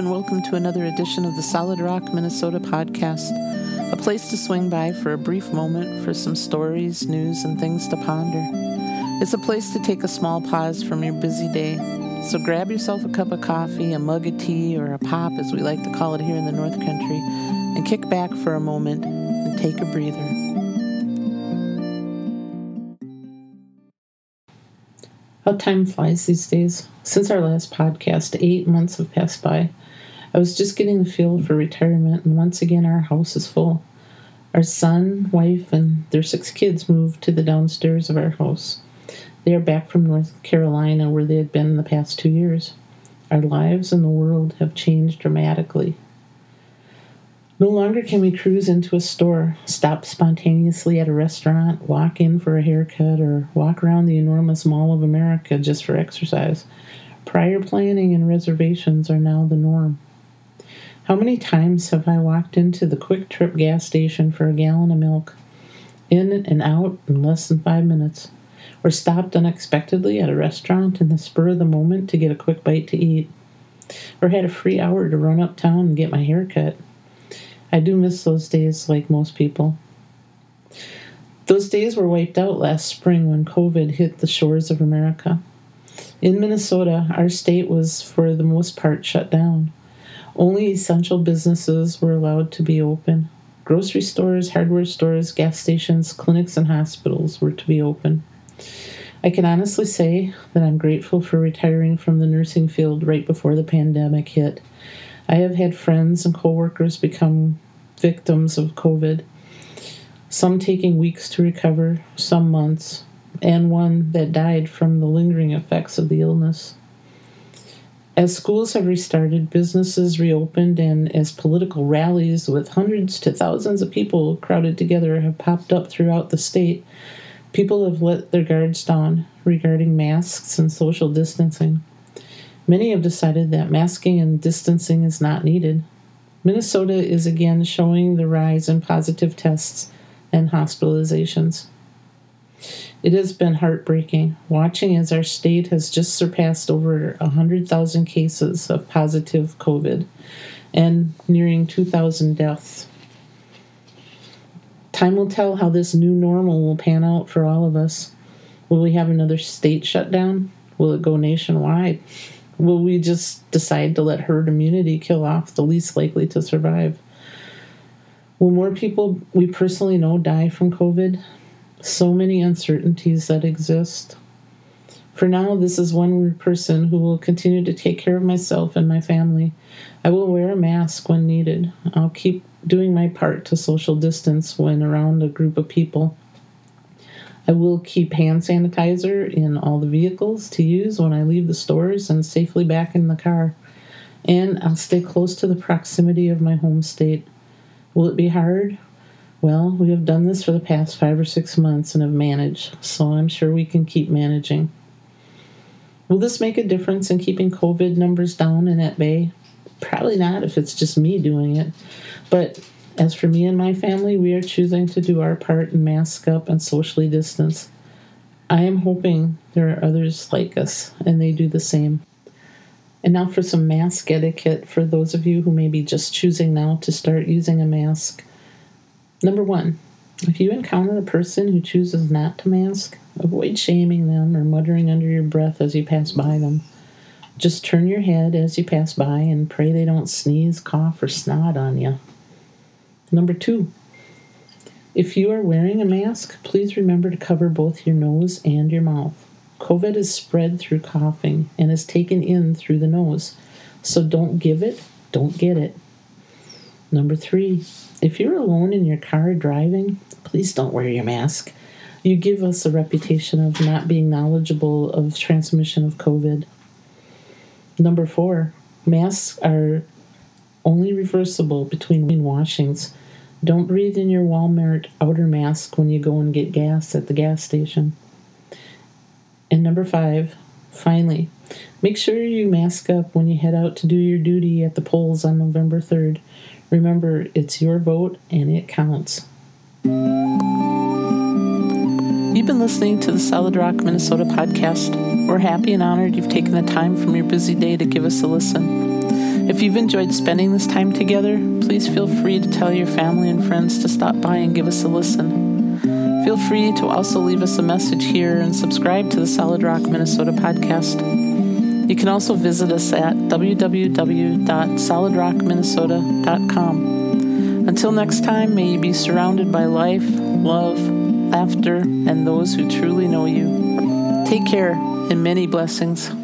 and welcome to another edition of the Solid Rock, Minnesota podcast. A place to swing by for a brief moment for some stories, news, and things to ponder. It's a place to take a small pause from your busy day. So grab yourself a cup of coffee, a mug of tea, or a pop, as we like to call it here in the North Country, and kick back for a moment and take a breather. How time flies these days. Since our last podcast, eight months have passed by. I was just getting the feel for retirement, and once again, our house is full. Our son, wife, and their six kids moved to the downstairs of our house. They are back from North Carolina, where they had been the past two years. Our lives and the world have changed dramatically. No longer can we cruise into a store, stop spontaneously at a restaurant, walk in for a haircut, or walk around the enormous Mall of America just for exercise. Prior planning and reservations are now the norm. How many times have I walked into the Kwik Trip gas station for a gallon of milk, in and out in less than five minutes, or stopped unexpectedly at a restaurant in the spur of the moment to get a quick bite to eat, or had a free hour to run uptown and get my hair cut? I do miss those days like most people. Those days were wiped out last spring when COVID hit the shores of America. In Minnesota, our state was for the most part shut down. Only essential businesses were allowed to be open. Grocery stores, hardware stores, gas stations, clinics, and hospitals were to be open. I can honestly say that I'm grateful for retiring from the nursing field right before the pandemic hit I have had friends and coworkers become victims of COVID, some taking weeks to recover, some months, and one that died from the lingering effects of the illness. As schools have restarted, businesses reopened, and as political rallies with hundreds to thousands of people crowded together have popped up throughout the state, people have let their guards down regarding masks and social distancing. Many have decided that masking and distancing is not needed. Minnesota is again showing the rise in positive tests and hospitalizations. It has been heartbreaking watching as our state has just surpassed over 100,000 cases of positive COVID and nearing 2,000 deaths. Time will tell how this new normal will pan out for all of us. Will we have another state shutdown? Will it go nationwide? Will we just decide to let herd immunity kill off the least likely to survive? Will more people we personally know die from COVID? So many uncertainties that exist. For now, this is one person who will continue to take care of myself and my family. I will wear a mask when needed. I'll keep doing my part to social distance when around a group of people. I will keep hand sanitizer in all the vehicles to use when I leave the stores and safely back in the car. And I'll stay close to the proximity of my home state. Will it be hard? Well, we have done this for the past five or six months and have managed, so I'm sure we can keep managing. Will this make a difference in keeping COVID numbers down and at bay? Probably not if it's just me doing it. But as for me and my family, we are choosing to do our part and mask up and socially distance. I am hoping there are others like us and they do the same. And now for some mask etiquette for those of you who may be just choosing now to start using a mask. Number one, if you encounter a person who chooses not to mask, avoid shaming them or muttering under your breath as you pass by them. Just turn your head as you pass by and pray they don't sneeze, cough, or snot on you. Number two, if you are wearing a mask, please remember to cover both your nose and your mouth. COVID is spread through coughing and is taken in through the nose. So don't give it, don't get it. Number three, if you're alone in your car driving, please don't wear your mask. You give us a reputation of not being knowledgeable of transmission of COVID. Number four, masks are only reversible between washings. Don't breathe in your Walmart outer mask when you go and get gas at the gas station. And number five, finally, make sure you mask up when you head out to do your duty at the polls on November 3rd. Remember, it's your vote and it counts. You've been listening to the Solid Rock, Minnesota podcast. We're happy and honored you've taken the time from your busy day to give us a listen. If you've enjoyed spending this time together, please feel free to tell your family and friends to stop by and give us a listen. Feel free to also leave us a message here and subscribe to the Solid Rock Minnesota podcast. You can also visit us at www.solidrockminnesota.com. Until next time, may you be surrounded by life, love, laughter, and those who truly know you. Take care and many blessings.